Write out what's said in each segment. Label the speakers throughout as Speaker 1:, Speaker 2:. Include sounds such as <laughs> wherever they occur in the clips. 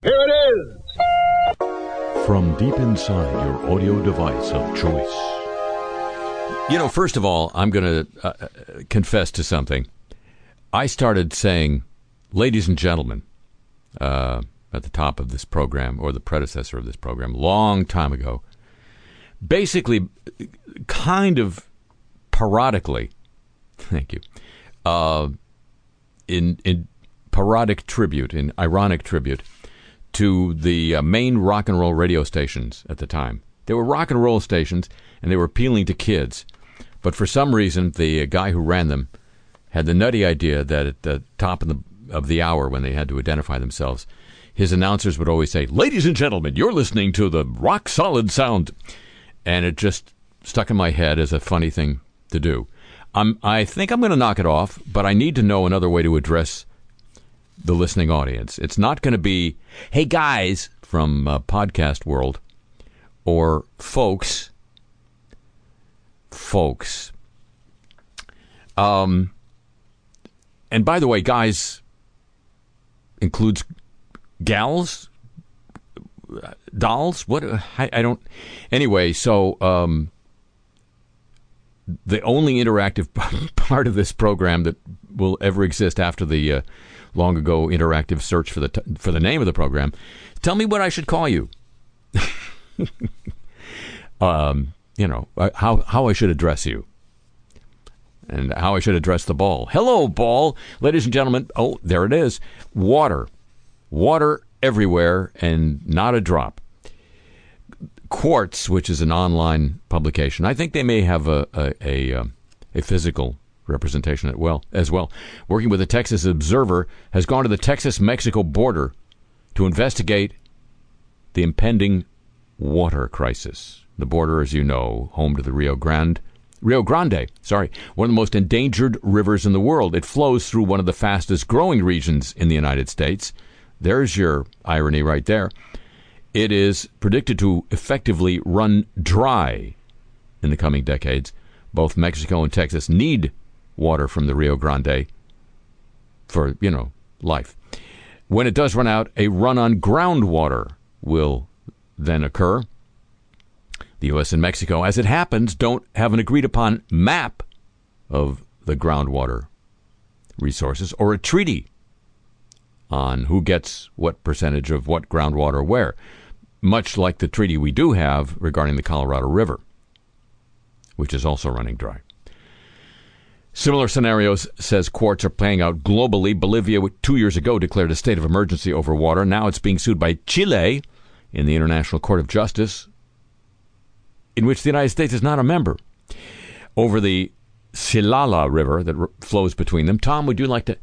Speaker 1: Here it is!
Speaker 2: From deep inside your audio device of choice.
Speaker 3: You know, first of all, I'm going to uh, uh, confess to something. I started saying, ladies and gentlemen, uh, at the top of this program, or the predecessor of this program, long time ago. Basically, kind of parodically, <laughs> thank you, uh, in, in parodic tribute, in ironic tribute to the uh, main rock and roll radio stations at the time. They were rock and roll stations, and they were appealing to kids. But for some reason, the guy who ran them had the nutty idea that at the top of the of the hour, when they had to identify themselves, his announcers would always say, "Ladies and gentlemen, you're listening to the rock solid sound," and it just stuck in my head as a funny thing to do. I'm, I think I'm going to knock it off, but I need to know another way to address the listening audience. It's not going to be, "Hey guys," from uh, podcast world, or folks folks. Um, and by the way, guys includes gals, dolls. What I, I don't. Anyway, so um, the only interactive <laughs> part of this program that will ever exist after the uh, long ago interactive search for the t- for the name of the program. Tell me what I should call you. <laughs> um, you know, how, how I should address you and how I should address the ball. Hello, ball. Ladies and gentlemen, oh, there it is. Water. Water everywhere and not a drop. Quartz, which is an online publication, I think they may have a, a, a, um, a physical representation as well, as well. Working with the Texas Observer, has gone to the Texas Mexico border to investigate the impending water crisis. The border, as you know, home to the Rio Grande. Rio Grande, sorry, one of the most endangered rivers in the world. It flows through one of the fastest growing regions in the United States. There's your irony right there. It is predicted to effectively run dry in the coming decades. Both Mexico and Texas need water from the Rio Grande for, you know, life. When it does run out, a run on groundwater will then occur. The U.S. and Mexico, as it happens, don't have an agreed upon map of the groundwater resources or a treaty on who gets what percentage of what groundwater where, much like the treaty we do have regarding the Colorado River, which is also running dry. Similar scenarios, says Quartz, are playing out globally. Bolivia, two years ago, declared a state of emergency over water. Now it's being sued by Chile in the International Court of Justice in which the United States is not a member, over the Silala River that r- flows between them. Tom, would you like to?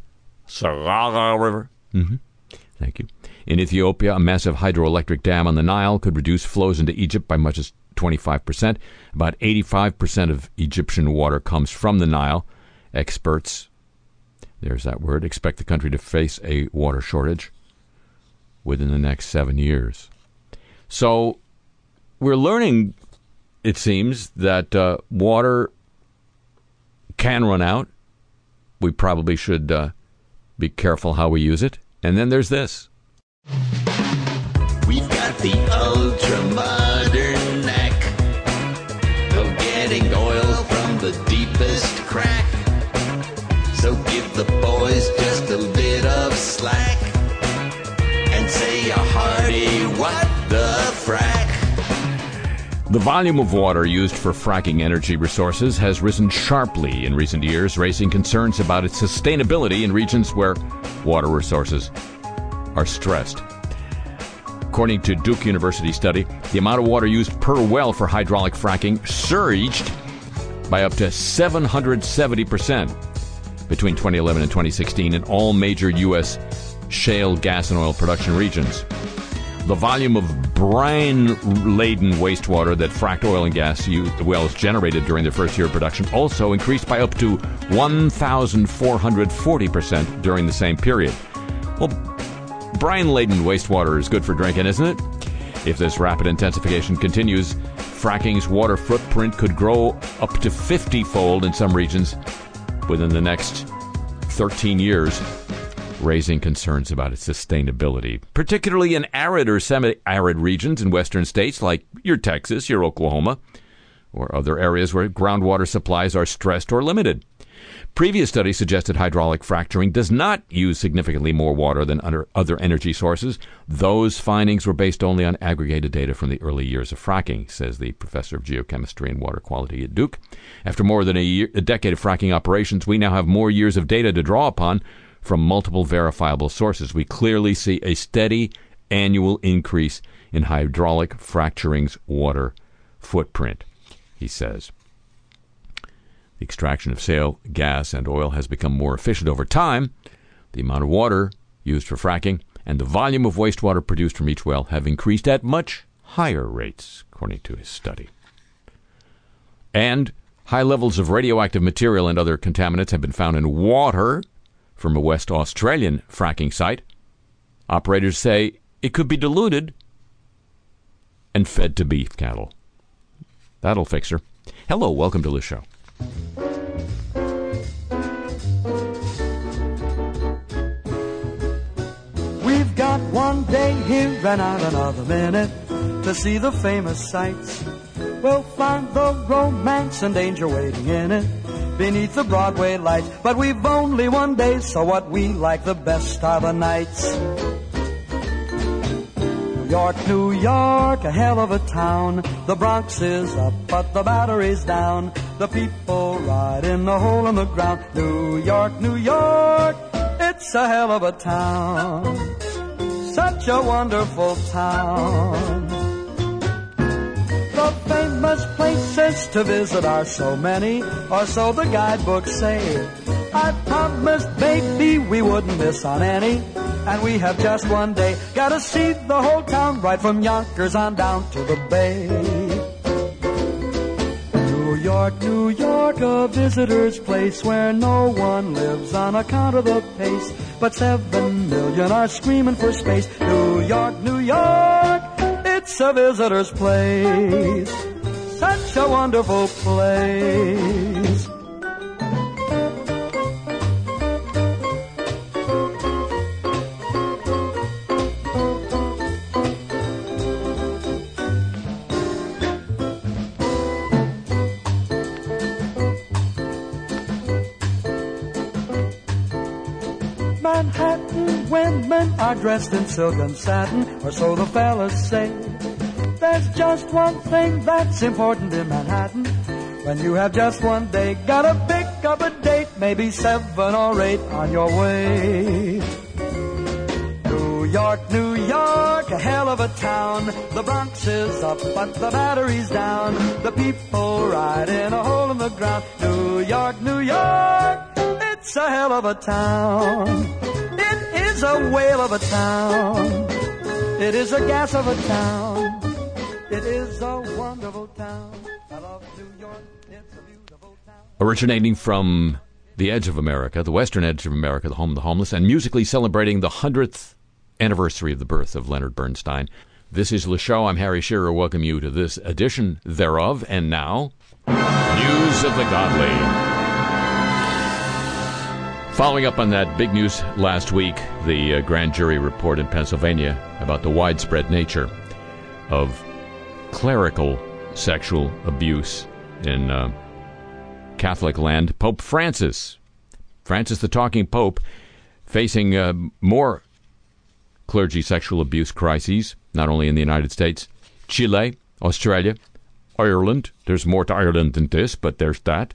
Speaker 3: Silala River. Mm-hmm. Thank you. In Ethiopia, a massive hydroelectric dam on the Nile could reduce flows into Egypt by much as 25%. About 85% of Egyptian water comes from the Nile. Experts, there's that word, expect the country to face a water shortage within the next seven years. So we're learning it seems that uh, water can run out. We probably should uh, be careful how we use it. And then there's this.
Speaker 4: We've got the ultra modern knack of getting oil from the deepest crack. The boys just a bit of slack and say a hearty what the frack.
Speaker 3: The volume of water used for fracking energy resources has risen sharply in recent years, raising concerns about its sustainability in regions where water resources are stressed. According to Duke University study, the amount of water used per well for hydraulic fracking surged by up to 770% between 2011 and 2016 in all major U.S. shale gas and oil production regions. The volume of brine laden wastewater that fracked oil and gas wells generated during their first year of production also increased by up to 1,440% during the same period. Well, brine laden wastewater is good for drinking, isn't it? If this rapid intensification continues, fracking's water footprint could grow up to 50 fold in some regions within the next 13 years. raising concerns about its sustainability, particularly in arid or semi arid regions in western states like your Texas, your Oklahoma, or other areas where groundwater supplies are stressed or limited. Previous studies suggested hydraulic fracturing does not use significantly more water than under other energy sources. Those findings were based only on aggregated data from the early years of fracking, says the professor of geochemistry and water quality at Duke. After more than a, year, a decade of fracking operations, we now have more years of data to draw upon from multiple verifiable sources. We clearly see a steady annual increase in hydraulic fracturing's water footprint, he says. The extraction of shale gas and oil has become more efficient over time. The amount of water used for fracking and the volume of wastewater produced from each well have increased at much higher rates, according to his study. And high levels of radioactive material and other contaminants have been found in water from a West Australian fracking site. Operators say it could be diluted and fed to beef cattle. That'll fix her. Hello, welcome to the show.
Speaker 5: We've got one day here and not another minute to see the famous sights. We'll find the romance and danger waiting in it beneath the Broadway lights. But we've only one day, so what we like the best are the nights. New York, New York, a hell of a town. The Bronx is up, but the battery's down. The people ride in the hole in the ground. New York, New York, it's a hell of a town. Such a wonderful town. The famous places to visit are so many, or so the guidebooks say. I promised baby we wouldn't miss on any. And we have just one day. Gotta see the whole town right from Yonkers on down to the bay. New York, New York, a visitor's place where no one lives on account of the pace. But seven million are screaming for space. New York, New York, it's a visitor's place. Such a wonderful place. Are dressed in silk and satin, or so the fellas say. There's just one thing that's important in Manhattan. When you have just one day, gotta pick up a date, maybe seven or eight on your way. New York, New York, a hell of a town. The Bronx is up, but the battery's down. The people ride in a hole in the ground. New York, New York, it's a hell of a town. Is a whale of a town. It is a gas of a town. It is a wonderful town. I love New York. It's a beautiful town.
Speaker 3: originating from the edge of America, the western edge of America, the home of the homeless, and musically celebrating the 100th anniversary of the birth of Leonard Bernstein. This is Le Show. I'm Harry Shearer. Welcome you to this edition thereof. And now, News of the Godly. Following up on that big news last week, the uh, grand jury report in Pennsylvania about the widespread nature of clerical sexual abuse in uh, Catholic land, Pope Francis, Francis the Talking Pope, facing uh, more clergy sexual abuse crises, not only in the United States, Chile, Australia, Ireland. There's more to Ireland than this, but there's that.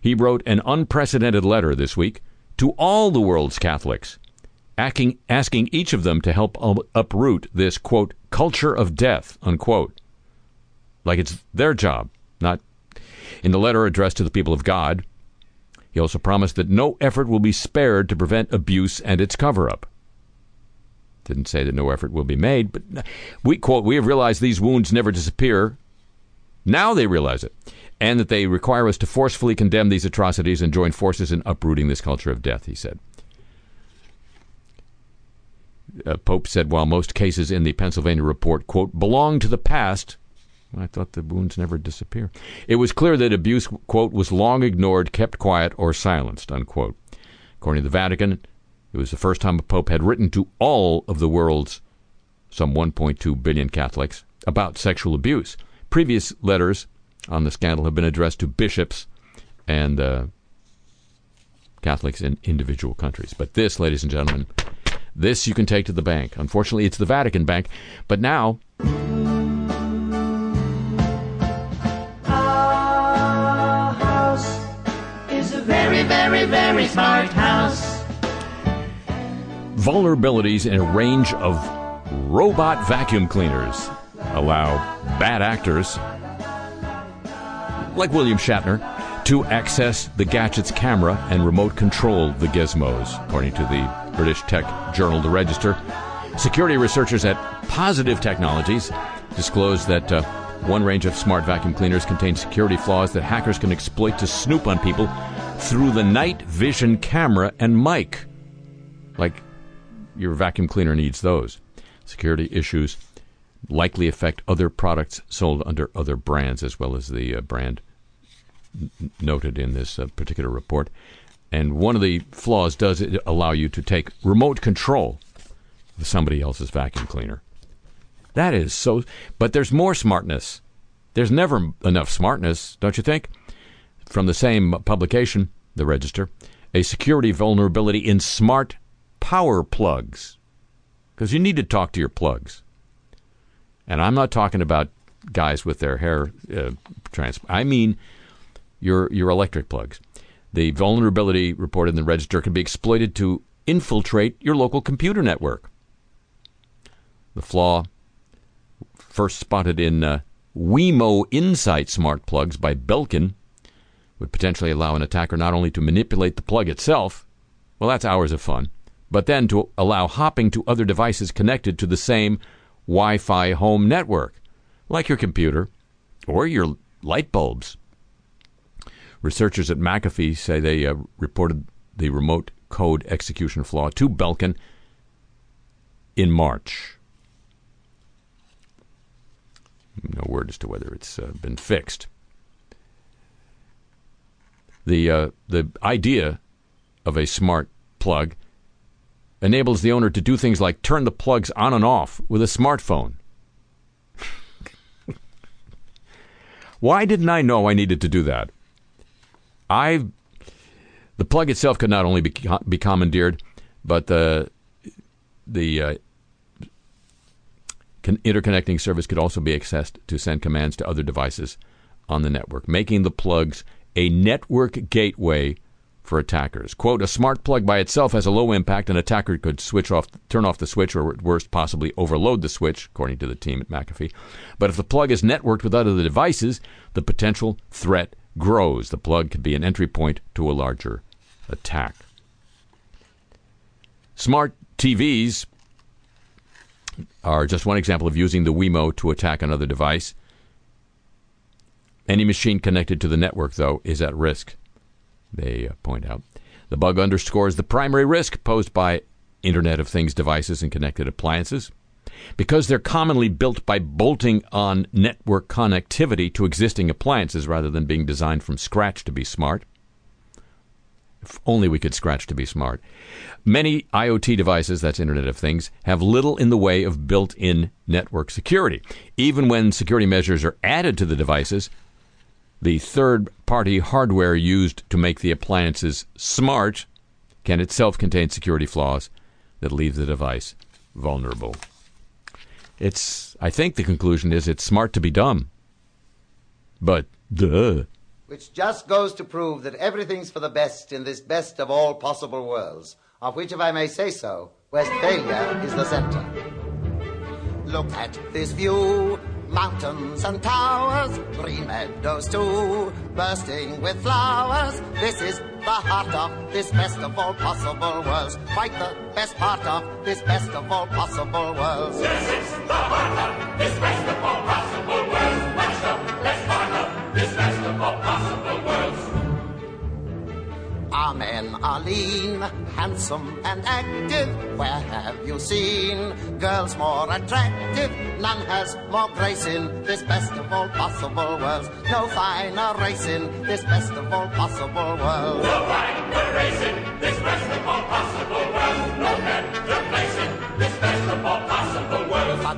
Speaker 3: He wrote an unprecedented letter this week to all the world's Catholics, asking, asking each of them to help uproot this, quote, culture of death, unquote. Like it's their job, not in the letter addressed to the people of God, he also promised that no effort will be spared to prevent abuse and its cover up. Didn't say that no effort will be made, but we quote, we have realized these wounds never disappear. Now they realize it. And that they require us to forcefully condemn these atrocities and join forces in uprooting this culture of death, he said. Uh, Pope said while most cases in the Pennsylvania report, quote, belong to the past, I thought the wounds never disappear. It was clear that abuse, quote, was long ignored, kept quiet, or silenced, unquote. According to the Vatican, It was the first time a pope had written to all of the world's some 1.2 billion Catholics about sexual abuse. Previous letters on the scandal have been addressed to bishops and uh, Catholics in individual countries. But this, ladies and gentlemen, this you can take to the bank. Unfortunately, it's the Vatican Bank. But now.
Speaker 6: Our house is a very, very, very smart house.
Speaker 3: Vulnerabilities in a range of robot vacuum cleaners allow bad actors like William Shatner to access the gadget's camera and remote control the gizmos, according to the British tech journal The Register. Security researchers at Positive Technologies disclosed that uh, one range of smart vacuum cleaners contains security flaws that hackers can exploit to snoop on people through the night vision camera and mic. Like your vacuum cleaner needs those. Security issues likely affect other products sold under other brands as well as the uh, brand noted in this uh, particular report. And one of the flaws does it allow you to take remote control of somebody else's vacuum cleaner. That is so. But there's more smartness. There's never enough smartness, don't you think? From the same publication, the Register, a security vulnerability in smart power plugs. Because you need to talk to your plugs. And I'm not talking about guys with their hair uh, trans. I mean your your electric plugs. The vulnerability reported in the register can be exploited to infiltrate your local computer network. The flaw first spotted in uh, Wemo Insight smart plugs by Belkin would potentially allow an attacker not only to manipulate the plug itself, well, that's hours of fun, but then to allow hopping to other devices connected to the same Wi Fi home network, like your computer or your light bulbs. Researchers at McAfee say they uh, reported the remote code execution flaw to Belkin in March. No word as to whether it's uh, been fixed. The uh, the idea of a smart plug enables the owner to do things like turn the plugs on and off with a smartphone. <laughs> Why didn't I know I needed to do that? I the plug itself could not only be, be commandeered, but the the uh, con- interconnecting service could also be accessed to send commands to other devices on the network, making the plugs a network gateway for attackers. Quote, a smart plug by itself has a low impact. An attacker could switch off, turn off the switch, or at worst, possibly overload the switch, according to the team at McAfee. But if the plug is networked with other devices, the potential threat grows. The plug could be an entry point to a larger attack. Smart TVs are just one example of using the Wemo to attack another device. Any machine connected to the network, though, is at risk, they uh, point out. The bug underscores the primary risk posed by Internet of Things devices and connected appliances. Because they're commonly built by bolting on network connectivity to existing appliances rather than being designed from scratch to be smart. If only we could scratch to be smart. Many IoT devices, that's Internet of Things, have little in the way of built in network security. Even when security measures are added to the devices, the third party hardware used to make the appliances smart can itself contain security flaws that leave the device vulnerable. It's, I think the conclusion is it's smart to be dumb. But, duh.
Speaker 1: Which just goes to prove that everything's for the best in this best of all possible worlds, of which, if I may say so, Westphalia is the center. Look at this view. Mountains and towers, green meadows too, bursting with flowers. This is the heart of this best of all possible worlds. Quite the best part of this best of all possible worlds.
Speaker 7: This is the heart of this best of all possible worlds.
Speaker 1: Our men are lean, handsome and active. Where have you seen girls more attractive? None has more grace in this best of all possible worlds. No finer race in this best of all possible worlds.
Speaker 7: No finer race in this best of all possible worlds. no can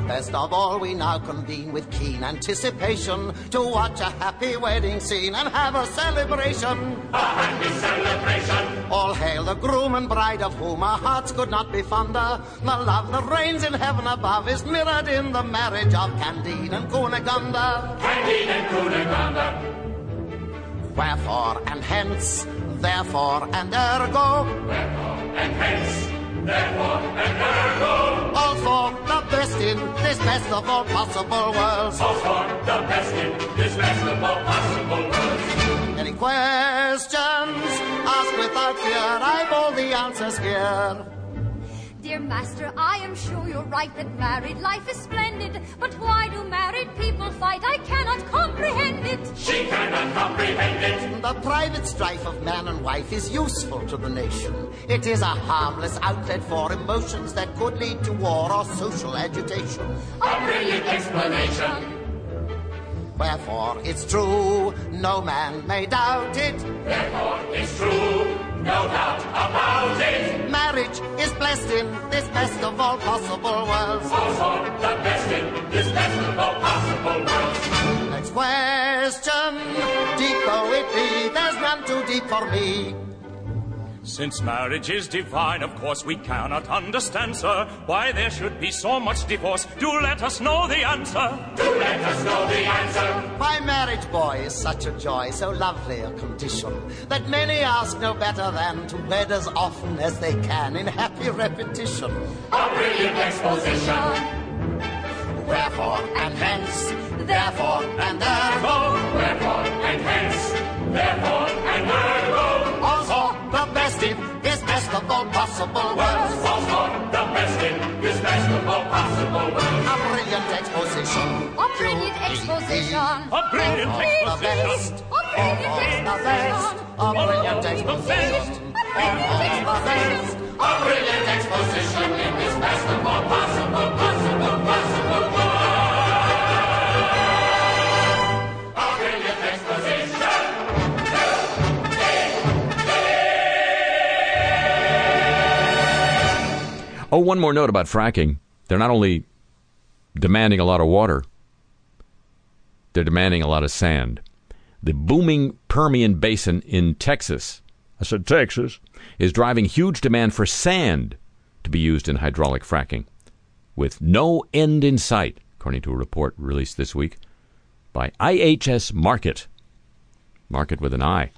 Speaker 7: best of all,
Speaker 1: we now convene with keen anticipation to watch a happy wedding scene and have a celebration.
Speaker 7: A happy celebration.
Speaker 1: All hail the groom and bride of whom our hearts could not be fonder. The love that reigns in heaven above is mirrored in the marriage of Candide and Cunegonde.
Speaker 7: Candide and Cunegonde.
Speaker 1: Wherefore and hence, therefore and ergo,
Speaker 7: Wherefore and hence. Therefore and ergo.
Speaker 1: all for the best in this best of all possible worlds.
Speaker 7: All for the best in this best of all possible worlds.
Speaker 1: Any questions? Ask without fear. I've all the answers here.
Speaker 8: Dear master, I am sure you're right that married life is splendid. But why do married people fight? I cannot comprehend it.
Speaker 7: She cannot comprehend it.
Speaker 1: The private strife of man and wife is useful to the nation. It is a harmless outlet for emotions that could lead to war or social agitation.
Speaker 7: A brilliant explanation.
Speaker 1: Wherefore, it's true, no man may doubt it.
Speaker 7: Therefore, it's true. No doubt about it.
Speaker 1: Marriage is blessed in this best of all possible worlds.
Speaker 7: All for the best in this best of all possible worlds.
Speaker 1: Next question, deep though it be, there's none too deep for me.
Speaker 9: Since marriage is divine, of course we cannot understand, sir, why there should be so much divorce. Do let us know the answer.
Speaker 7: Do let us know the answer.
Speaker 1: Why marriage, boy, is such a joy, so lovely a condition, that many ask no better than to wed as often as they can in happy repetition.
Speaker 7: A brilliant exposition.
Speaker 1: Wherefore and hence, therefore and ergo,
Speaker 7: Wherefore and hence. Therefore
Speaker 1: is best of all possible worlds.
Speaker 7: All for the best in this best of all possible worlds.
Speaker 1: A brilliant exposition.
Speaker 8: A brilliant exposition.
Speaker 9: A brilliant
Speaker 1: The
Speaker 8: A brilliant exposition.
Speaker 1: a brilliant exposition.
Speaker 8: A brilliant exposition.
Speaker 7: A brilliant exposition in this best of all possible, possible, possible
Speaker 3: Oh, one more note about fracking. They're not only demanding a lot of water, they're demanding a lot of sand. The booming Permian Basin in Texas, I said Texas, is driving huge demand for sand to be used in hydraulic fracking, with no end in sight, according to a report released this week by IHS Markit. Markit with an I.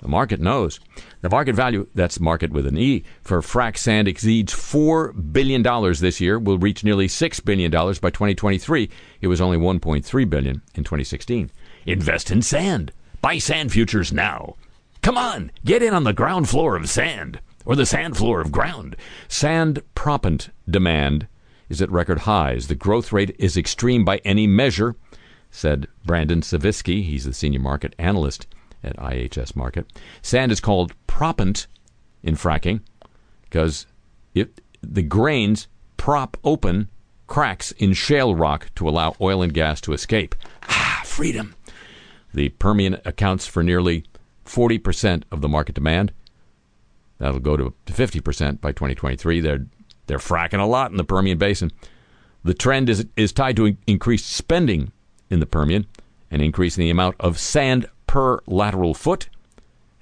Speaker 3: The market knows. The market value, that's market with an E, for frac sand exceeds $4 billion this year, will reach nearly $6 billion by 2023. It was only 1.3 billion in 2016. Invest in sand. Buy sand futures now. Come on, get in on the ground floor of sand, or the sand floor of ground. Sand proppant demand is at record highs. The growth rate is extreme by any measure, said Brandon Savitsky. He's the senior market analyst at IHS Markit. Sand is called proppant in fracking because it the grains prop open cracks in shale rock to allow oil and gas to escape. Ah, freedom. The Permian accounts for nearly 40% of the market demand. That'll go to 50% by 2023. They're they're fracking a lot in the Permian Basin. The trend is is tied to increased spending in the Permian, and increase in the amount of sand per lateral foot,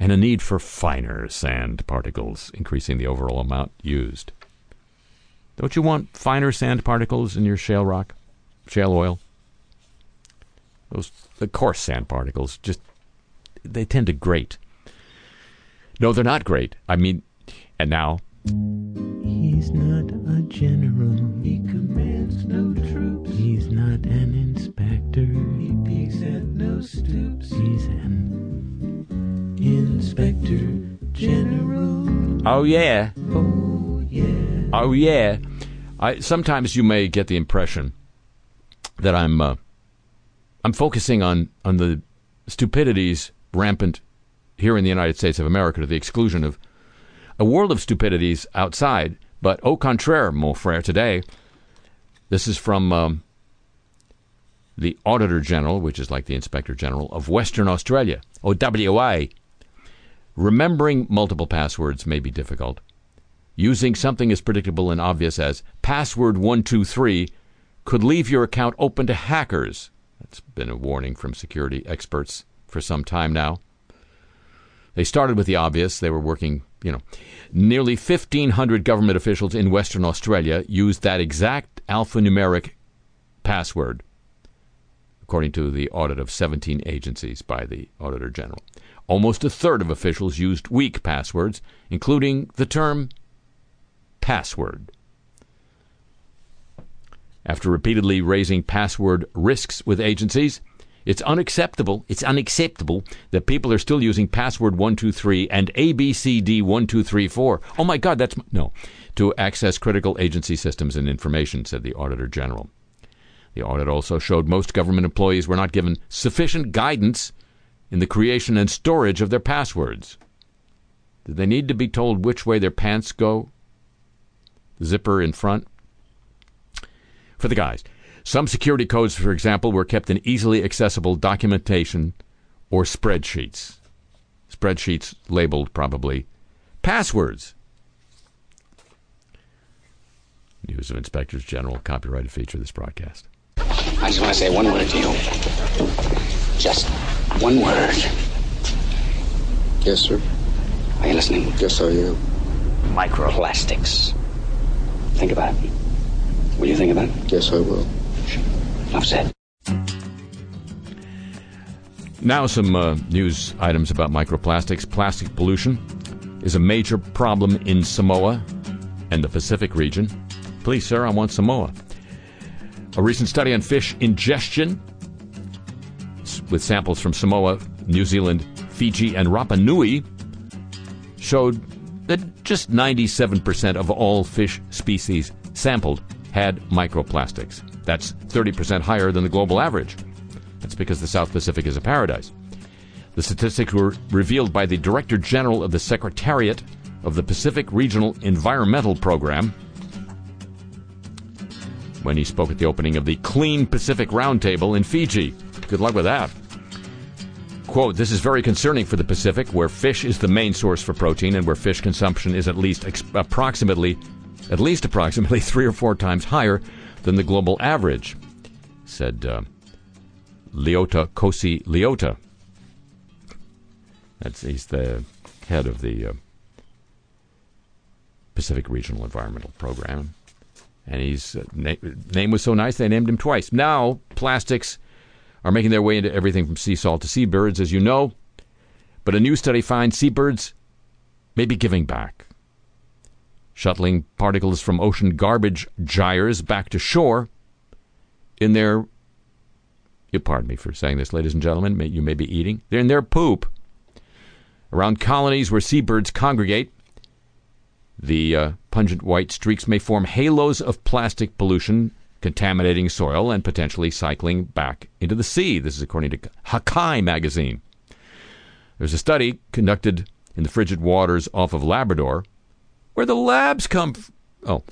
Speaker 3: and a need for finer sand particles, increasing the overall amount used. Don't you want finer sand particles in your shale rock, shale oil? Those the coarse sand particles just they tend to grate. No, they're not great. I mean, and now
Speaker 10: He's not a general. He commands no troops. He's not an inspector. He peeks stoops. He's an inspector general.
Speaker 3: Oh yeah.
Speaker 10: Oh yeah.
Speaker 3: Oh yeah. I sometimes you may get the impression that I'm uh, I'm focusing on on the stupidities rampant here in the United States of America to the exclusion of a world of stupidities outside. But au contraire, mon frère, today, this is from um, the Auditor General, which is like the Inspector General of Western Australia, OWA. Remembering multiple passwords may be difficult. using something as predictable and obvious as password 123 could leave your account open to hackers. That's been a warning from security experts for some time now. They started with the obvious. They were working, you know. Nearly 1,500 government officials in Western Australia used that exact alphanumeric password, according to the audit of 17 agencies by the Auditor General. Almost a third of officials used weak passwords, including the term password. After repeatedly raising password risks with agencies, it's unacceptable. It's unacceptable that people are still using password 123 and ABCD1234. Oh my God, that's no. To access critical agency systems and information, said the Auditor General. The audit also showed most government employees were not given sufficient guidance in the creation and storage of their passwords. Did they need to be told which way their pants go? Zipper in front? For the guys, some security codes, for example, were kept in easily accessible documentation or spreadsheets. Spreadsheets labeled probably passwords. News of Inspectors General, copyrighted feature of this broadcast.
Speaker 11: I just want to say one word to you. Just one word.
Speaker 12: Yes, sir.
Speaker 11: Are you listening?
Speaker 12: Yes, I am.
Speaker 11: Microplastics. Think about it. Will you think about it?
Speaker 12: Yes, I will.
Speaker 11: Enough said.
Speaker 3: Now, some uh, news items about microplastics. Plastic pollution is a major problem in Samoa and the Pacific region. Please, sir, I want Samoa. A recent study on fish ingestion with samples from Samoa, New Zealand, Fiji, and Rapa Nui showed that just 97% of all fish species sampled had microplastics. That's 30% higher than the global average. That's because the South Pacific is a paradise. The statistics were revealed by the Director General of the Secretariat of the Pacific Regional Environmental Program when he spoke at the opening of the Clean Pacific Roundtable in Fiji. Good luck with that. Quote, this is very concerning for the Pacific, where fish is the main source for protein and where fish consumption is at least ex- approximately, at least approximately <laughs> three or four times higher than the global average, said uh, Leota Kosi Leota. That's, he's the head of the uh, Pacific Regional Environmental Program. And his uh, na- name was so nice they named him twice. Now, plastics are making their way into everything from sea salt to seabirds, as you know. But a new study finds seabirds may be giving back. Shuttling particles from ocean garbage gyres back to shore in their. You pardon me for saying this, ladies and gentlemen. You may be eating. They're in their poop. Around colonies where seabirds congregate, the uh, pungent white streaks may form halos of plastic pollution, contaminating soil and potentially cycling back into the sea. This is according to Hakai magazine. There's a study conducted in the frigid waters off of Labrador, where the labs come. F- oh,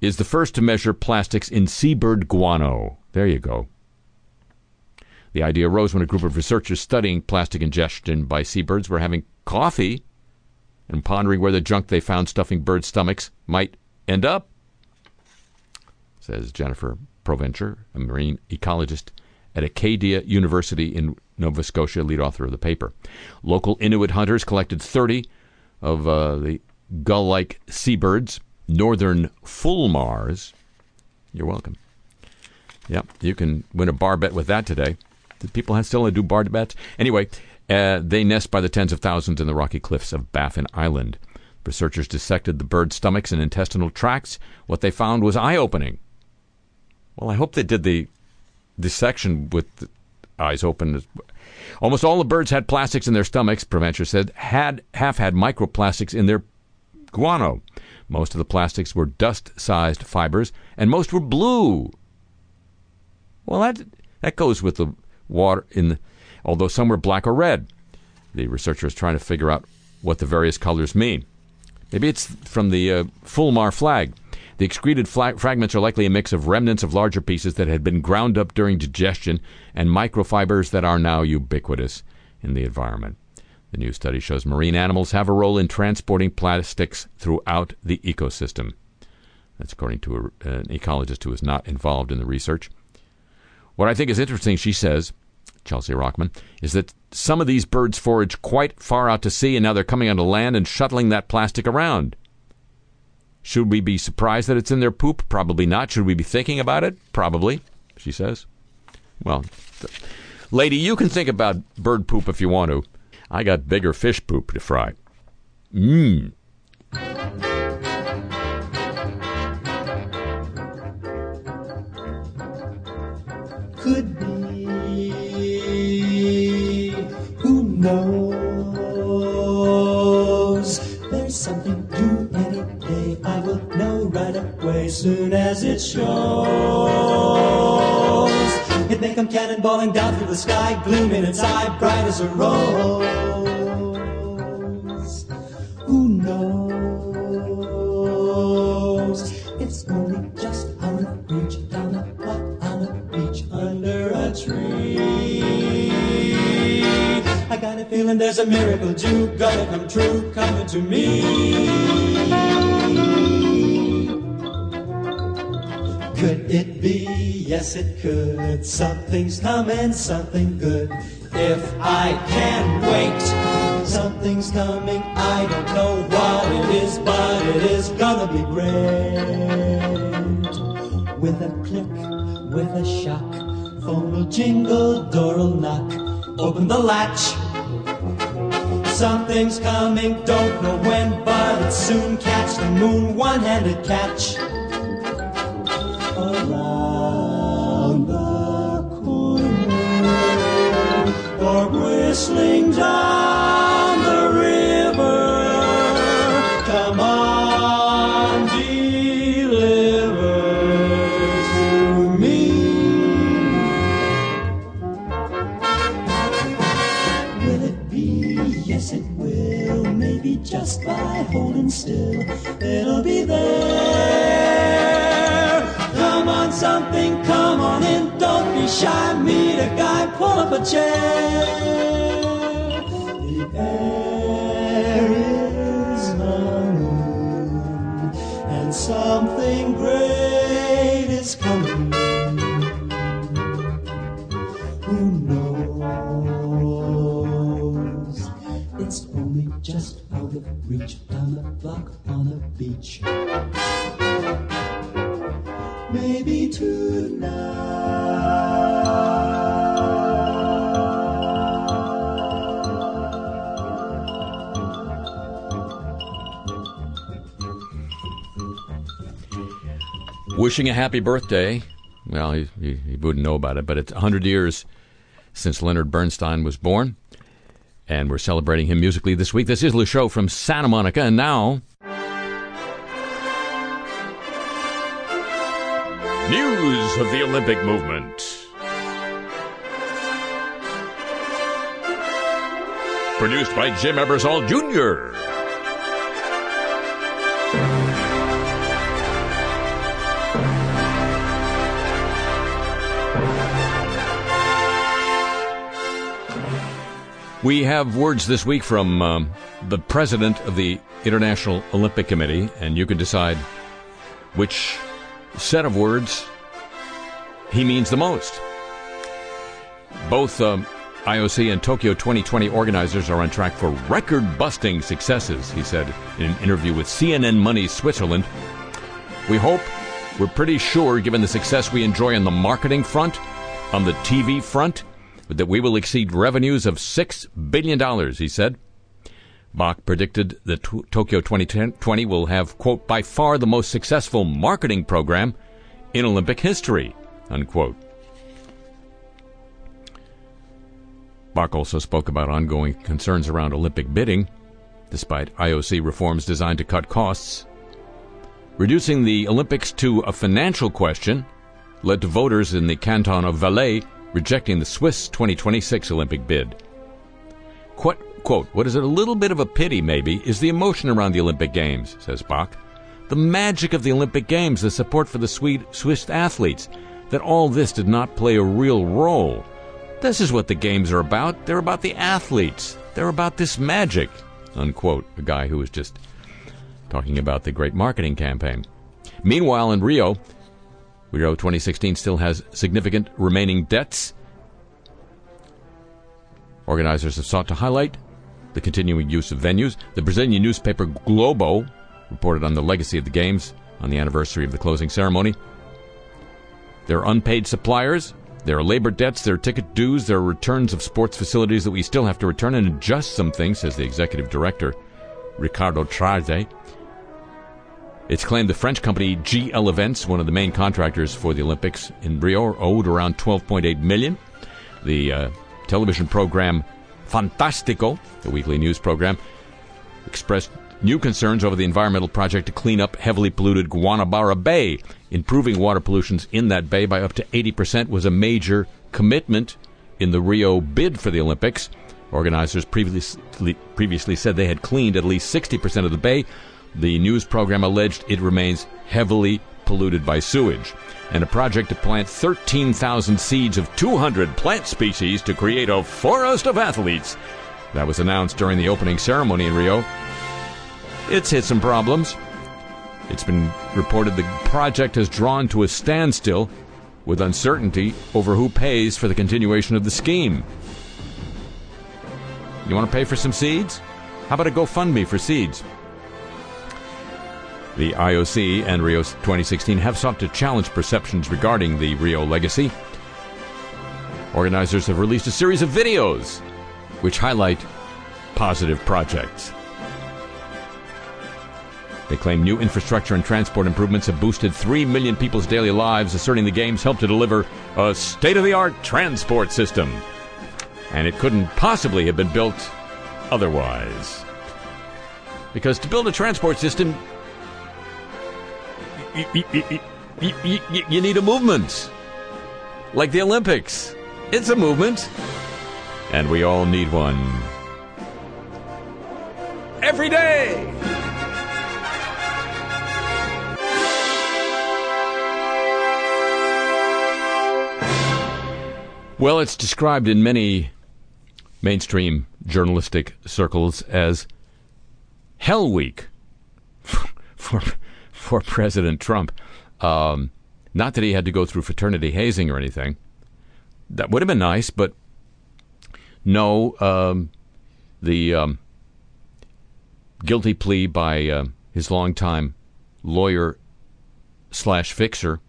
Speaker 3: is the first to measure plastics in seabird guano. There you go. The idea arose when a group of researchers studying plastic ingestion by seabirds were having coffee and pondering where the junk they found stuffing bird stomachs might end up, says Jennifer Provencher, a marine ecologist at Acadia University in Nova Scotia, lead author of the paper. Local Inuit hunters collected 30 of uh, the gull like seabirds, northern fulmars. You're welcome. Yep, you can win a bar bet with that today. Do people still do bar bets? Anyway, uh, they nest by the tens of thousands in the rocky cliffs of Baffin Island. Researchers dissected the birds' stomachs and intestinal tracts. What they found was eye opening. Well, I hope they did the dissection with the eyes open. Almost all the birds had plastics in their stomachs, Provencher said, had half had microplastics in their guano. Most of the plastics were dust sized fibers, and most were blue. Well, that, that goes with the water in the, although some were black or red. The researcher is trying to figure out what the various colors mean. Maybe it's from the uh, Fulmar flag. The excreted flag- fragments are likely a mix of remnants of larger pieces that had been ground up during digestion and microfibers that are now ubiquitous in the environment. The new study shows marine animals have a role in transporting plastics throughout the ecosystem. That's according to a, an ecologist who is not involved in the research. What I think is interesting, she says, Chelsea Rochman, is that some of these birds forage quite far out to sea and now they're coming onto land and shuttling that plastic around. Should we be surprised that it's in their poop? Probably not. Should we be thinking about it? Probably, she says. Well, th- lady, you can think about bird poop if you want to. I got bigger fish poop to fry. Mmm.
Speaker 10: Could be. Away soon as it shows. It may come cannonballing down through the sky, gleaming its eye bright as a rose. Who knows? It's only just out of reach, down a block on a beach, under a tree. I got a feeling there's a miracle Jew gonna come true, coming to me. Could it be? Yes, it could. Something's coming, something good. If I can wait, something's coming. I don't know what it is, but it is gonna be great. With a click, with a shock, phone will jingle, door will knock. Open the latch. Something's coming, don't know when, but it's soon. Catch the moon, one-handed catch. The corner, or whistling down the river. Come on, deliver to me. Will it be? Yes, it will. Maybe just by holding still, it'll be there. Something, come on in. Don't be shy. Meet a guy, pull up a chair. The air is humming, and something great is coming. Who knows? It's only just out of reach, down a block on a beach. Maybe
Speaker 3: Wishing a happy birthday. Well, he, he, he wouldn't know about it, but it's 100 years since Leonard Bernstein was born. And we're celebrating him musically this week. This is Le Show from Santa Monica. And now, of the Olympic movement. Produced by Jim Ebersol Jr. We have words this week from um, the president of the International Olympic Committee, and you can decide which set of words he means the most. Both um, IOC and Tokyo 2020 organizers are on track for record busting successes, he said in an interview with CNN Money Switzerland. We hope, we're pretty sure, given the success we enjoy on the marketing front, on the TV front, that we will exceed revenues of $6 billion, he said. Bach predicted that Tokyo 2020 will have, quote, by far the most successful marketing program in Olympic history, unquote. Bach also spoke about ongoing concerns around Olympic bidding, despite IOC reforms designed to cut costs. Reducing the Olympics to a financial question led to voters in the canton of Valais rejecting the Swiss 2026 Olympic bid. Quote, quote, what is a little bit of a pity, maybe, is the emotion around the Olympic Games, says Bach. The magic of the Olympic Games, the support for the Swiss athletes, that all this did not play a real role. This is what the Games are about. They're about the athletes. They're about this magic, unquote. A guy who was just talking about the great marketing campaign. Meanwhile, in Rio, Rio 2016 still has significant remaining debts. Organizers have sought to highlight the continuing use of venues. The Brazilian newspaper Globo reported on the legacy of the games on the anniversary of the closing ceremony. There are unpaid suppliers, there are labor debts, there are ticket dues, there are returns of sports facilities that we still have to return and adjust some things, says the executive director, Ricardo Trade. It's claimed the French company GL Events, one of the main contractors for the Olympics in Rio, owed around 12.8 million. The uh, television program Fantástico, the weekly news program, expressed new concerns over the environmental project to clean up heavily polluted Guanabara Bay. Improving water pollutions in that bay by up to 80% was a major commitment in the Rio bid for the Olympics. Organizers previously, previously said they had cleaned at least 60% of the bay. The news program alleged it remains heavily polluted by sewage. And a project to plant 13,000 seeds of 200 plant species to create a forest of athletes. That was announced during the opening ceremony in Rio. It's hit some problems. It's been reported the project has drawn to a standstill with uncertainty over who pays for the continuation of the scheme. You want to pay for some seeds? How about a GoFundMe for seeds? The IOC and Rio 2016 have sought to challenge perceptions regarding the Rio legacy. Organizers have released a series of videos which highlight positive projects. They claim new infrastructure and transport improvements have boosted 3 million people's daily lives, asserting the games helped to deliver a state of the art transport system. And it couldn't possibly have been built otherwise. Because to build a transport system, you, need a movement. Like the Olympics. It's a movement. And we all need one. Every day! Well, it's described in many mainstream journalistic circles as Hell Week <laughs> for for President Trump. Um, not that he had to go through fraternity hazing or anything. That would have been nice, but no. Um, the um, guilty plea by uh, his longtime lawyer slash fixer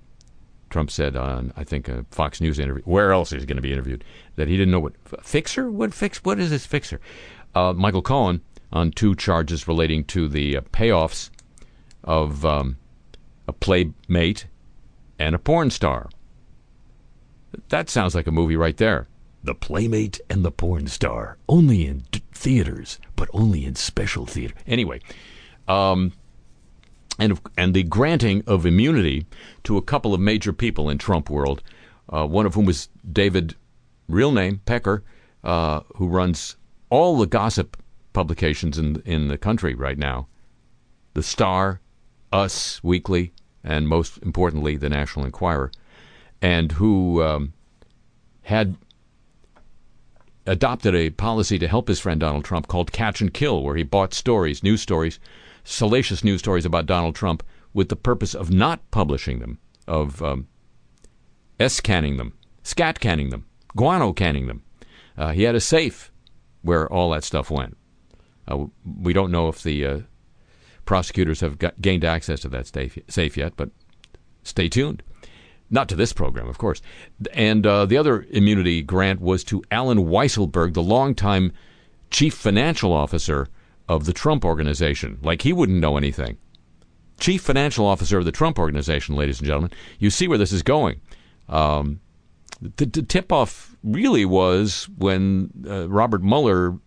Speaker 3: Trump said on, I think, a Fox News interview, where else is he going to be interviewed, that he didn't know what fixer, what fix, what is this fixer? Uh, Michael Cohen on two charges relating to the uh, payoffs of um, a playmate and a porn star. That sounds like a movie right there. The Playmate and the Porn Star, only in theaters, but only in special theater. Anyway, um, and and the granting of immunity to a couple of major people in Trump world, uh, one of whom was David, real name Pecker, uh, who runs all the gossip publications in in the country right now, the Star, Us Weekly, and most importantly the National Enquirer, and who um, had adopted a policy to help his friend Donald Trump called Catch and Kill, where he bought stories, news stories salacious news stories about Donald Trump with the purpose of not publishing them, of um, S canning them, scat canning them, guano canning them. Uh, he had a safe where all that stuff went. Uh, we don't know if the uh, prosecutors have got, gained access to that safe, yet, but stay tuned. Not to this program, of course. And uh, the other immunity grant was to Allen Weisselberg, the longtime chief financial officer of the Trump organization, like he wouldn't know anything. Chief financial officer of the Trump organization, ladies and gentlemen. You see where this is going. Um, the, the tip off really was when uh, Robert Mueller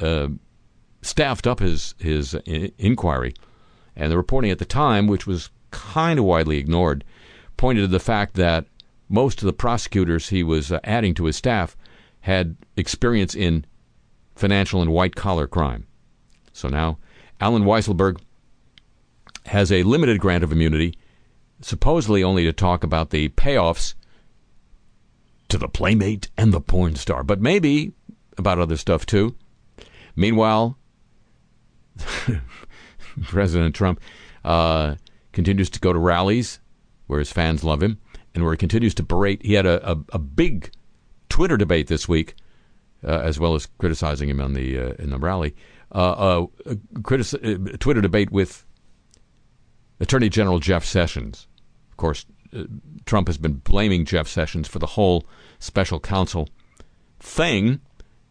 Speaker 3: uh, staffed up his, his in- inquiry. And the reporting at the time, which was kind of widely ignored, pointed to the fact that most of the prosecutors he was uh, adding to his staff had experience in financial and white collar crime. So now Allen Weisselberg has a limited grant of immunity, supposedly only to talk about the payoffs to the playmate and the porn star, but maybe about other stuff too. Meanwhile, <laughs> President Trump uh, continues to go to rallies where his fans love him and where he continues to berate. He had a, a, a big Twitter debate this week, uh, as well as criticizing him on the uh, in the rally. Uh, uh, a critici- uh, Twitter debate with Attorney General Jeff Sessions. Of course, uh, Trump has been blaming Jeff Sessions for the whole special counsel thing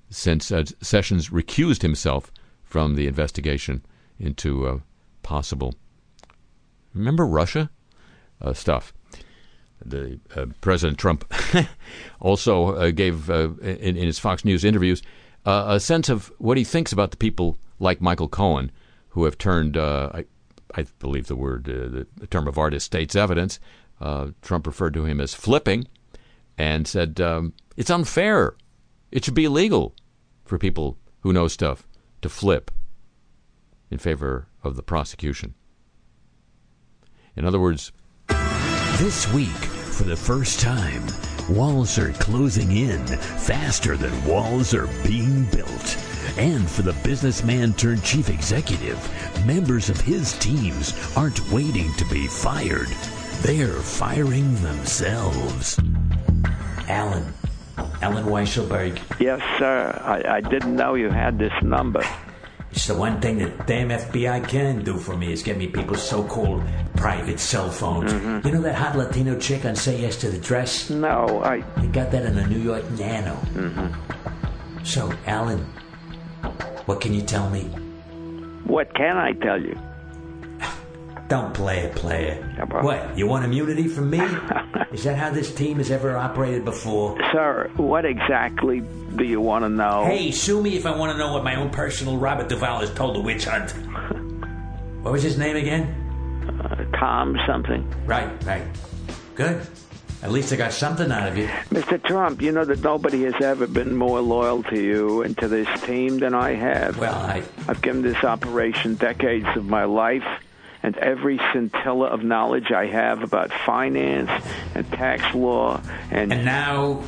Speaker 3: since uh, Sessions recused himself from the investigation into uh, possible. Remember Russia uh, stuff. The President Trump <laughs> also gave in, in his Fox News interviews uh, a sense of what he thinks about the people like Michael Cohen who have turned. Uh, I, I believe the word, uh, the term of art is state's evidence. Uh, Trump referred to him as flipping, and said um, it's unfair. It should be illegal for people who know stuff to flip in favor of the prosecution. In other words,
Speaker 12: This week, for the first time, walls are closing in faster than walls are being built. And for the businessman turned chief executive, members of his teams aren't waiting to be fired. They're firing themselves.
Speaker 13: Alan. Allen Weisselberg.
Speaker 14: Yes, sir. I, I didn't know you had this number.
Speaker 13: It's the one thing that damn FBI can do for me is get me people's so-called private cell phones. You know that hot Latino chick on Say Yes to the Dress?
Speaker 14: No, I...
Speaker 13: You got that in a New York Nano.
Speaker 14: Mm-hmm.
Speaker 13: So, Alan, what can you tell me?
Speaker 14: What can I tell you? <sighs>
Speaker 13: Don't play it, play it. What, you want immunity from me? <laughs> is that how this team has ever operated before?
Speaker 14: Sir, what exactly do you want to know?
Speaker 13: Hey, sue me if I want to know what my own personal Robert Duvall has told the witch hunt. what was his name again?
Speaker 14: Uh, Tom something.
Speaker 13: Right, right. Good. At least I got something out of you.
Speaker 14: Mr. Trump, you know that nobody has ever been more loyal to you and to this team than I have.
Speaker 13: Well, I...
Speaker 14: I've given this operation decades of my life and every scintilla of knowledge I have about finance and tax law and...
Speaker 13: And now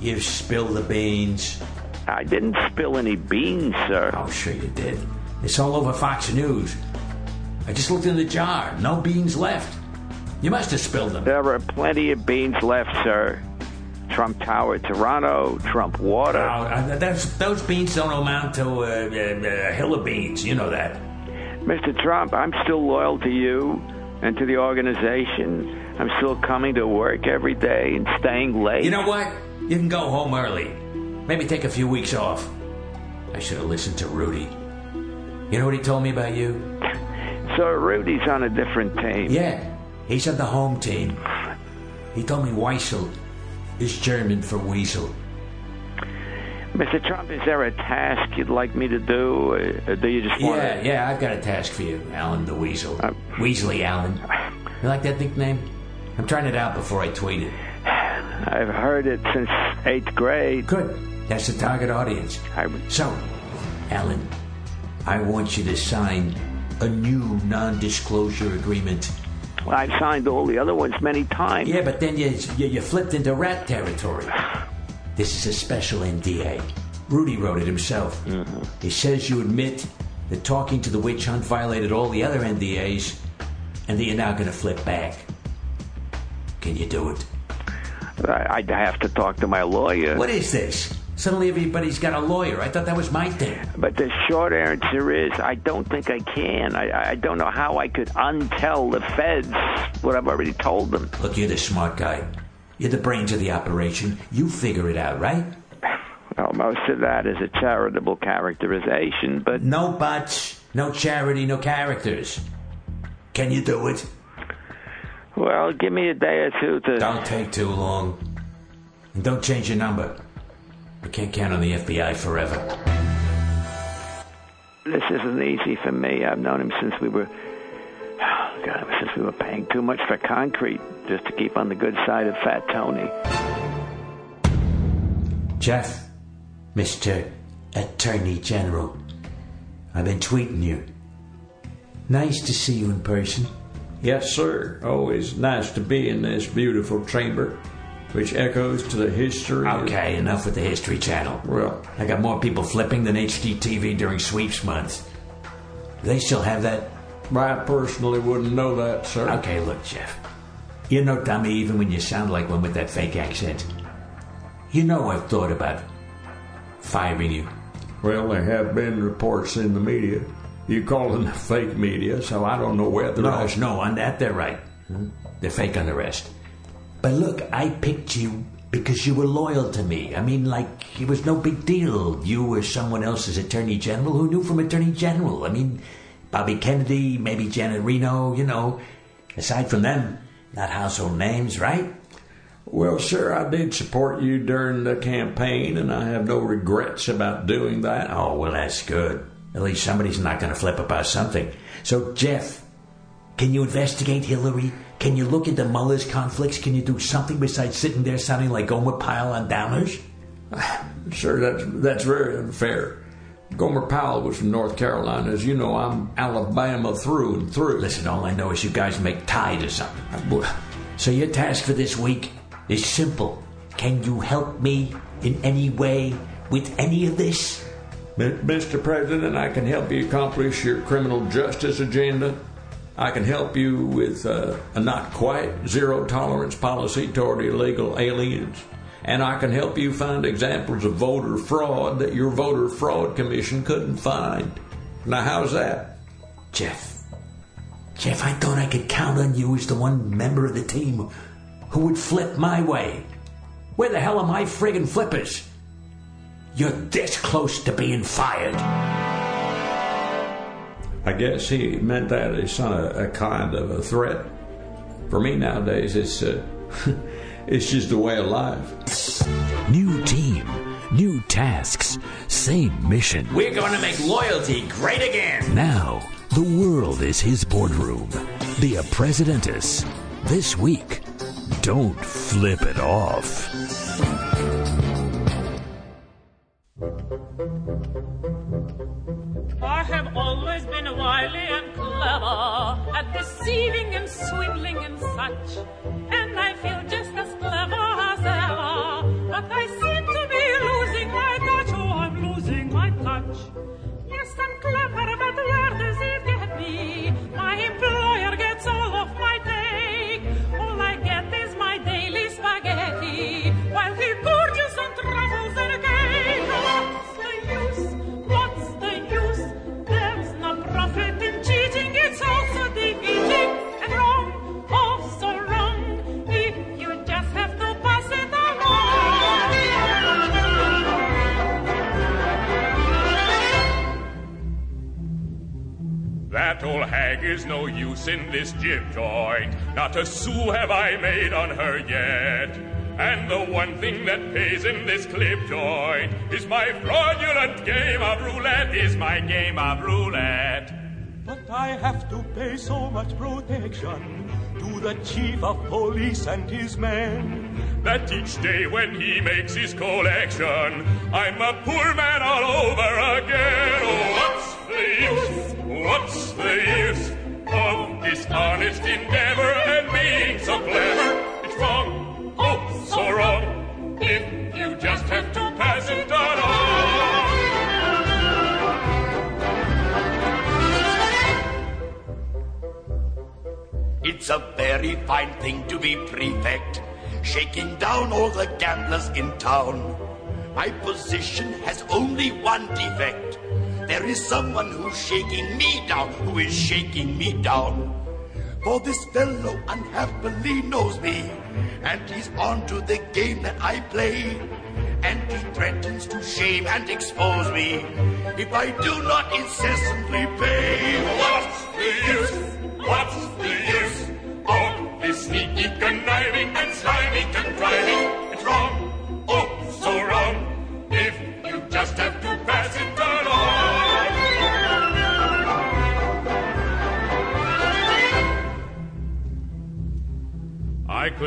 Speaker 13: you've spilled the beans.
Speaker 14: I didn't spill any beans, sir.
Speaker 13: Oh, sure you did. It's all over Fox News. I just looked in the jar. No beans left. You must have spilled them.
Speaker 14: There are plenty of beans left, sir. Trump Tower, Toronto, Trump Water.
Speaker 13: Oh, those, beans don't amount to uh, uh, a hill of beans. You know that.
Speaker 14: Mr. Trump, I'm still loyal to you and to the organization. I'm still coming to work every day and staying late.
Speaker 13: You know what? You can go home early. Maybe take a few weeks off. I should have listened to Rudy. You know what he told me about you?
Speaker 14: So Rudy's on a different team.
Speaker 13: Yeah, he's on the home team. He told me Weissel is German for weasel.
Speaker 14: Mr. Trump, is there a task you'd like me to do? Or do you just want
Speaker 13: Yeah, yeah, I've got a task for you, Alan the Weasel. Uh, Weasley Allen. You like that nickname? I'm trying it out before I tweet it.
Speaker 14: I've heard it since eighth grade.
Speaker 13: Good. That's the target audience. So, Alan, I want you to sign a new non-disclosure agreement.
Speaker 14: Well, I've signed all the other ones many times.
Speaker 13: Yeah, but then you, you, you flipped into rat territory. This is a special NDA. Rudy wrote it himself. Mm-hmm. He says you admit that talking to the witch hunt violated all the other NDAs and that you're now going to flip back. Can you do it?
Speaker 14: I- I'd have to talk to my lawyer.
Speaker 13: What is this? Suddenly everybody's got a lawyer. I thought that was my thing.
Speaker 14: But the short answer is, I don't think I can. I, I don't know how I could untell the feds what I've already told them.
Speaker 13: Look, you're the smart guy. You're the brains of the operation. You figure it out, right?
Speaker 14: Well, most of that is a charitable characterization, but
Speaker 13: No buts, no charity, no characters. Can you do it?
Speaker 14: Well, give me a day or two to.
Speaker 13: Don't take too long. And don't change your number. We can't count on the FBI forever.
Speaker 14: This isn't easy for me. I've known him since we were. <sighs> God, since we were paying too much for concrete just to keep on the good side of Fat Tony.
Speaker 13: Jeff, Mr. Attorney General, I've been tweeting you. Nice to see you in person.
Speaker 15: Yes, sir. Always nice to be in this beautiful chamber. which echoes to the history.
Speaker 13: Okay, enough with the History Channel.
Speaker 15: Well,
Speaker 13: I got more people flipping than HGTV during sweeps month. They still have that?
Speaker 15: I personally wouldn't know that, sir.
Speaker 13: Okay, look, Jeff. You're no dummy even when you sound like one with that fake accent. You know I've thought about firing you.
Speaker 15: Well, there have been reports in the media. You call them the fake media, so I don't know whether
Speaker 13: No,
Speaker 15: I...
Speaker 13: no, on that they're right. Hmm? They're fake on the rest. But look, I picked you because you were loyal to me. I mean, like, it was no big deal. You were someone else's attorney general who knew from attorney general. I mean, Bobby Kennedy, maybe Janet Reno, you know. Aside from them, not household names, right?
Speaker 15: Well, sir, I did support you during the campaign, and I have no regrets about doing that.
Speaker 13: Oh, well, that's good. At least somebody's not going to flip about something. So, Jeff, can you investigate Hillary? Can you look into Mueller's conflicts? Can you do something besides sitting there sounding like Gomer Pyle on Downers? <sighs>
Speaker 15: Sure, that's, that's very unfair. Gomer Powell was from North Carolina. As you know, I'm Alabama through and through.
Speaker 13: Listen, all I know is you guys make tide or something. Uh, so your task for this week is simple. Can you help me in any way with any of this?
Speaker 15: Mr. President, I can help you accomplish your criminal justice agenda. I can help you with uh, a not quite zero tolerance policy toward illegal aliens. And I can help you find examples of voter fraud that your voter fraud commission couldn't find. Now, how's that?
Speaker 13: Jeff. Jeff, I thought I could count on you as the one member of the team who would flip my way. Where the hell are my friggin' flippers? You're this close to being fired.
Speaker 15: I guess he meant that as a, a kind of a threat. For me nowadays, it's uh, <laughs> it's just a way of life.
Speaker 12: New team, new tasks, same mission.
Speaker 13: We're going to make loyalty great again.
Speaker 12: Now, the world is his boardroom. Be a presidentus. This week, don't flip it off.
Speaker 16: I have always been wily and clever at deceiving and swindling and such. And I feel just as clever in
Speaker 9: this jib joint. Not a sou have I made on her yet. And the one thing that pays in this clip joint is my fraudulent game of roulette, is my game of roulette.
Speaker 17: But I have to pay so much protection to the chief of police and his men.
Speaker 9: That each day when he makes his collection, I'm a poor man all over again. Oh, what's the use? What's the use of dishonest endeavor and being so clever? It's wrong, oh, so wrong. If you just have to pass it on.
Speaker 18: It's a very fine thing to be prefect, shaking down all the gamblers in town. My position has only one defect. There is someone who's shaking me down, who is shaking me down. For this fellow unhappily knows me, and he's on to the game that I play. And he threatens to shame and expose me if I do not incessantly pay.
Speaker 9: What's the use? What's the use of this sneaky conniving and slimy contriving?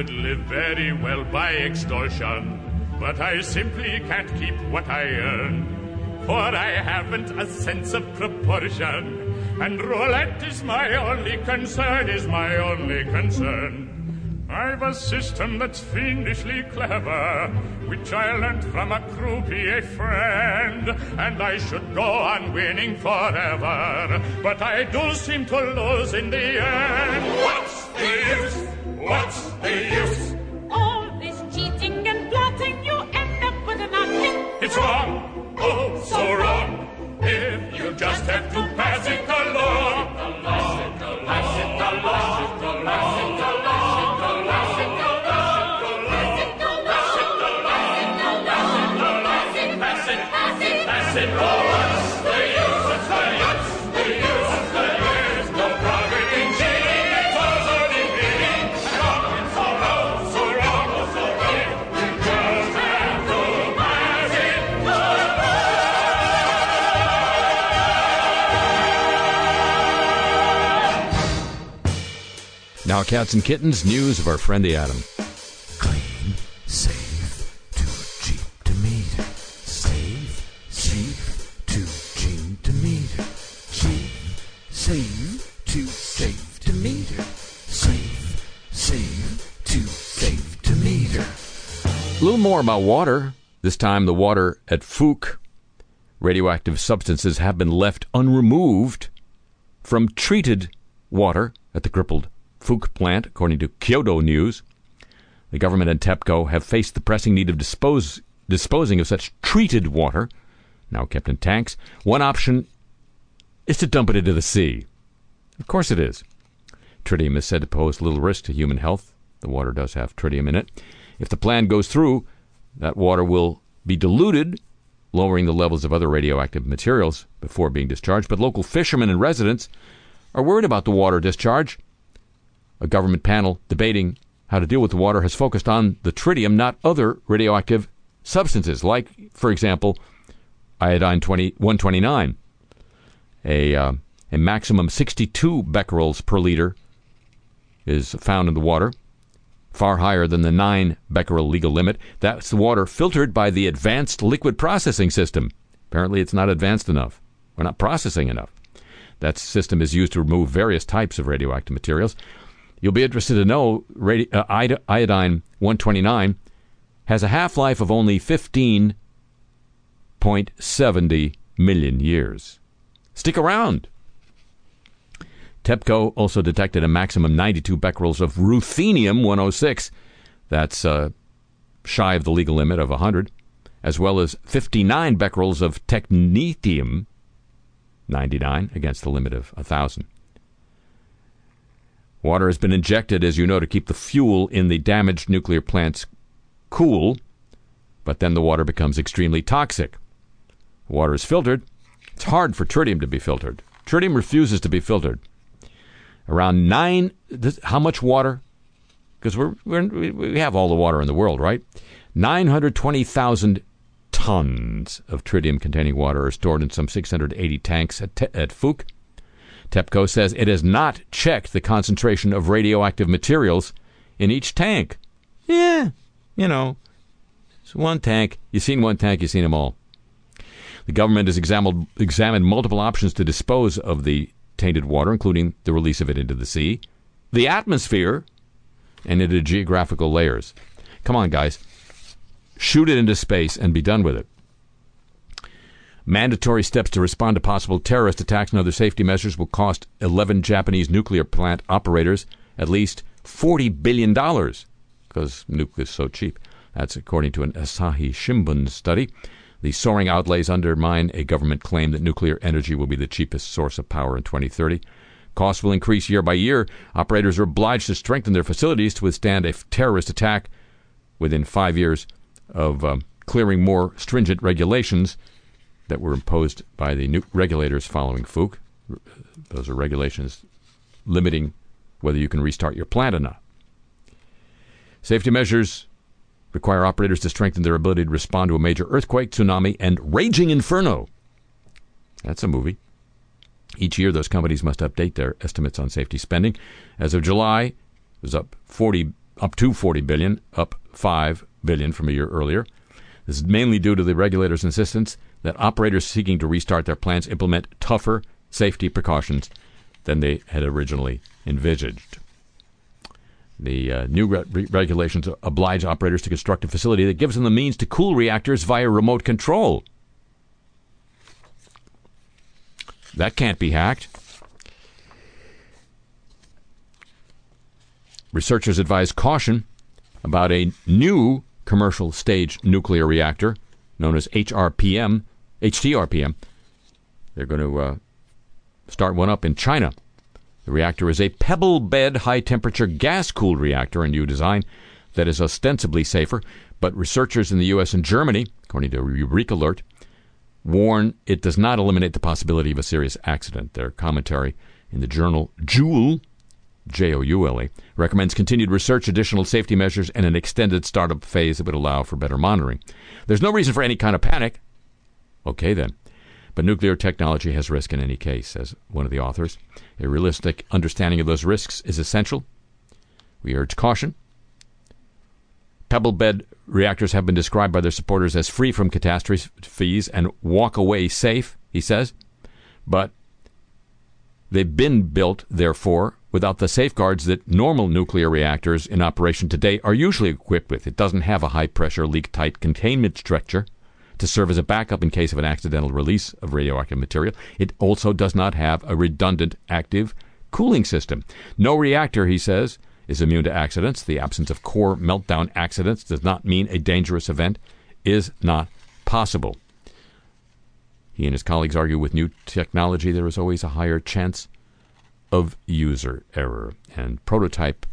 Speaker 9: Could live very well by extortion, but I simply can't keep what I earn. For I haven't a sense of proportion, and roulette is my only concern, is my only concern. I've a system that's fiendishly clever, which I learnt from a croupier friend, and I should go on winning forever, but I do seem to lose in the end. What's the use? What's the use?
Speaker 16: All this cheating and plotting, you end up with nothing.
Speaker 9: It's wrong, oh, so wrong. If you just have to pass it along,
Speaker 3: Now, cats and kittens, news of our friend the Atom.
Speaker 12: Save, too cheap to meter. Save, save, too cheap to meter. Save, save, too safe to meter. Save, save, too safe to meter.
Speaker 3: A little more about water. This time, the water at Fook. Radioactive substances have been left unremoved from treated water at the crippled Fook plant, according to Kyodo News. The government and TEPCO have faced the pressing need of dispose, disposing of such treated water, now kept in tanks. One option is to dump it into the sea. Of course it is. Tritium is said to pose little risk to human health. The water does have tritium in it. If the plan goes through, that water will be diluted, lowering the levels of other radioactive materials before being discharged. But local fishermen and residents are worried about the water discharge. A government panel debating how to deal with the water has focused on the tritium, not other radioactive substances, like, for example, iodine 20, 129, a, uh, a maximum 62 becquerels per liter is found in the water, far higher than the 9 becquerel legal limit. That's the water filtered by the Advanced Liquid Processing System. Apparently, it's not advanced enough. We're not processing enough. That system is used to remove various types of radioactive materials. You'll be interested to know radi- uh, iod- iodine 129 has a half life of only 15.70 million years. Stick around. TEPCO also detected a maximum 92 becquerels of ruthenium 106. That's uh, shy of the legal limit of 100, as well as 59 becquerels of technetium 99 against the limit of 1,000. Water has been injected, as you know, to keep the fuel in the damaged nuclear plants cool, but then the water becomes extremely toxic. Water is filtered. It's hard for tritium to be filtered. Tritium refuses to be filtered. Around nine, this, how much water? Because we're, we're, we have all the water in the world, right? 920,000 tons of tritium containing water are stored in some 680 tanks at, at Fook. TEPCO says it has not checked the concentration of radioactive materials in each tank. Yeah, you know, it's one tank. You've seen one tank, you've seen them all. The government has examined, examined multiple options to dispose of the tainted water, including the release of it into the sea, the atmosphere, and into geographical layers. Come on, guys. Shoot it into space and be done with it. Mandatory steps to respond to possible terrorist attacks and other safety measures will cost 11 Japanese nuclear plant operators at least $40 billion because nuclear is so cheap. That's according to an Asahi Shimbun study. The soaring outlays undermine a government claim that nuclear energy will be the cheapest source of power in 2030. Costs will increase year by year. Operators are obliged to strengthen their facilities to withstand a terrorist attack within five years of um, clearing more stringent regulations that were imposed by the new regulators following Fook. Those are regulations limiting whether you can restart your plant or not. Safety measures require operators to strengthen their ability to respond to a major earthquake, tsunami, and raging inferno. That's a movie. Each year, those companies must update their estimates on safety spending. As of July, it was up 40, up to 40 billion, up 5 billion from a year earlier. This is mainly due to the regulators' insistence that operators seeking to restart their plants implement tougher safety precautions than they had originally envisaged. The uh, new re- re- regulations oblige operators to construct a facility that gives them the means to cool reactors via remote control. That can't be hacked. Researchers advise caution about a new commercial stage nuclear reactor known as HRPM, HTRPM. They're going to uh, start one up in China. The reactor is a pebble bed high temperature gas cooled reactor, a new design that is ostensibly safer. But researchers in the U.S. and Germany, according to EurekAlert, warn it does not eliminate the possibility of a serious accident. Their commentary in the journal Joule, J O U L E, recommends continued research, additional safety measures, and an extended startup phase that would allow for better monitoring. There's no reason for any kind of panic. Okay, then. But nuclear technology has risk in any case, says one of the authors. A realistic understanding of those risks is essential. We urge caution. Pebble bed reactors have been described by their supporters as free from catastrophes and walk away safe, he says. But they've been built, therefore, without the safeguards that normal nuclear reactors in operation today are usually equipped with. It doesn't have a high pressure, leak tight containment structure to serve as a backup in case of an accidental release of radioactive material. It also does not have a redundant active cooling system. No reactor, he says, is immune to accidents. The absence of core meltdown accidents does not mean a dangerous event is not possible. He and his colleagues argue with new technology there is always a higher chance of user error. And prototype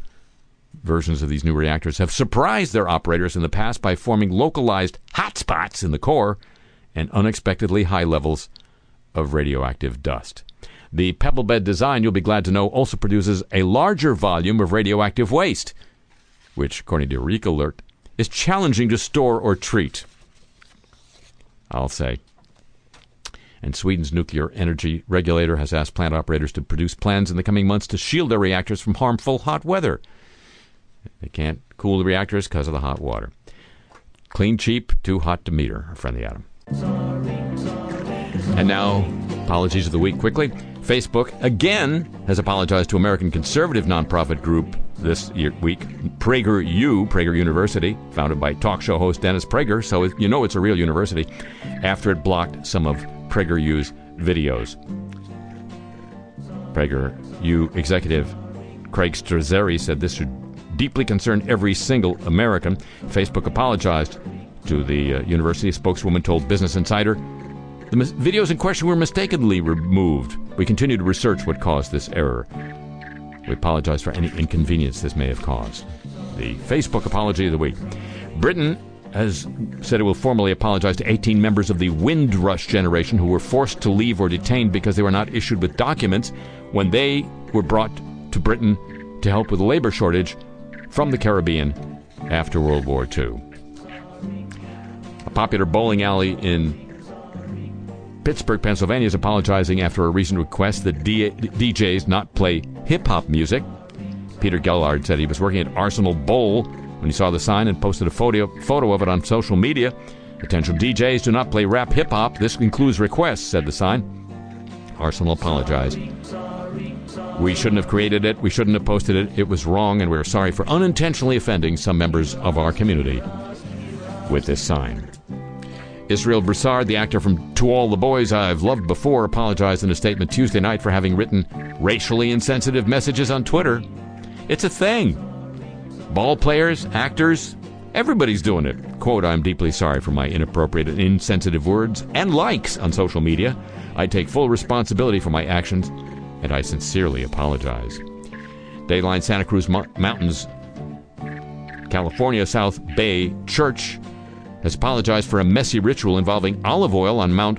Speaker 3: versions of these new reactors have surprised their operators in the past by forming localized hotspots in the core and unexpectedly high levels of radioactive dust. The pebble bed design, you'll be glad to know, also produces a larger volume of radioactive waste, which, according to EurekAlert, is challenging to store or treat. I'll say. And Sweden's nuclear energy regulator has asked plant operators to produce plans in the coming months to shield their reactors from harmful hot weather. They can't cool the reactors because of the hot water. Clean, cheap, too hot to meter, friend the atom. And now, apologies of the week quickly. Facebook again has apologized to American conservative nonprofit group this year, week, PragerU, Prager University, founded by talk show host Dennis Prager, so you know it's a real university, after it blocked some of PragerU's videos. PragerU executive Craig Strazzeri said this should deeply concern every single American. Facebook apologized to the uh, university spokeswoman told Business Insider. The mis- videos in question were mistakenly removed. We continue to research what caused this error. We apologize for any inconvenience this may have caused. The Facebook apology of the week. Britain has said it will formally apologize to 18 members of the Windrush generation who were forced to leave or detained because they were not issued with documents when they were brought to Britain to help with the labor shortage from the Caribbean after World War II. A popular bowling alley in Pittsburgh, Pennsylvania is apologizing after a recent request that D- DJs not play hip hop music. Peter Gellard said he was working at Arsenal Bowl when he saw the sign and posted a photo, photo of it on social media. Potential DJs do not play rap hip hop. This includes requests, said the sign. Arsenal apologized. We shouldn't have created it. We shouldn't have posted it. It was wrong, and we're sorry for unintentionally offending some members of our community with this sign. Israel Broussard, the actor from To All the Boys I've Loved Before, apologized in a statement Tuesday night for having written racially insensitive messages on Twitter. It's a thing. Ball players, actors, everybody's doing it. Quote, I'm deeply sorry for my inappropriate and insensitive words and likes on social media. I take full responsibility for my actions, and I sincerely apologize. Dayline Santa Cruz Mo- Mountains, California South Bay Church has apologized for a messy ritual involving olive oil on Mount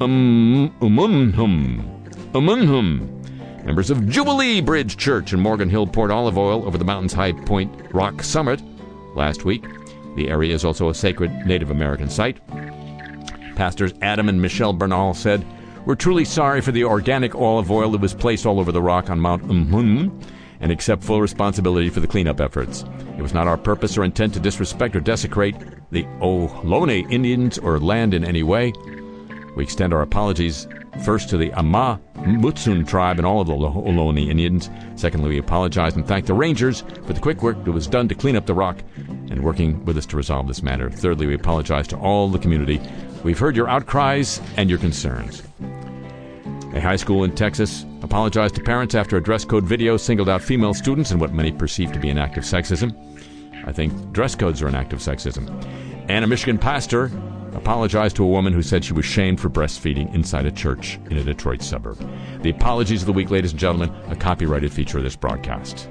Speaker 3: um, Umunhum. Umunhum. Members of Jubilee Bridge Church in Morgan Hill poured olive oil over the mountain's High Point Rock Summit last week. The area is also a sacred Native American site. Pastors Adam and Michelle Bernal said, We're truly sorry for the organic olive oil that was placed all over the rock on Mount Umunhum and accept full responsibility for the cleanup efforts. It was not our purpose or intent to disrespect or desecrate the Ohlone Indians or land in any way. We extend our apologies first to the Amah Mutsun tribe and all of the Ohlone Indians. Secondly, we apologize and thank the Rangers for the quick work that was done to clean up the rock and working with us to resolve this matter. Thirdly, we apologize to all the community. We've heard your outcries and your concerns. A high school in Texas apologized to parents after a dress code video singled out female students in what many perceive to be an act of sexism. I think dress codes are an act of sexism. And a Michigan pastor apologized to a woman who said she was shamed for breastfeeding inside a church in a Detroit suburb. The apologies of the week, ladies and gentlemen, a copyrighted feature of this broadcast.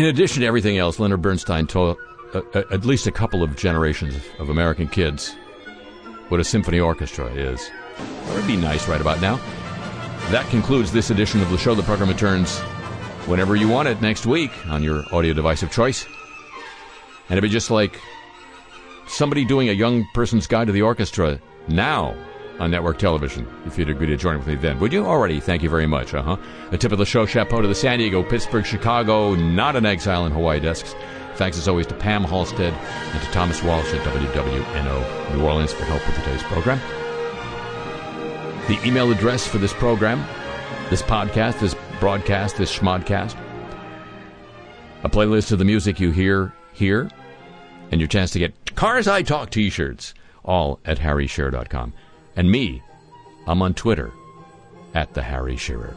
Speaker 3: In addition to everything else, Leonard Bernstein taught uh, uh, at least a couple of generations of American kids what a symphony orchestra is. That would be nice right about now. That concludes this edition of the show. The program returns whenever you want it next week on your audio device of choice. And it'd be just like somebody doing a young person's guide to the orchestra now on network television, if you'd agree to join with me then. Would you? Already, thank you very much. Uh huh. A tip of the show, chapeau to the San Diego, Pittsburgh, Chicago, not an exile in Hawaii desks. Thanks as always to Pam Halstead and to Thomas Walsh at WWNO New Orleans for help with today's program. The email address for this program, this podcast, this broadcast, this schmodcast, a playlist of the music you hear here, and your chance to get Cars I Talk t shirts, all at harryshearer.com. And me, I'm on Twitter at the Harry Shearer.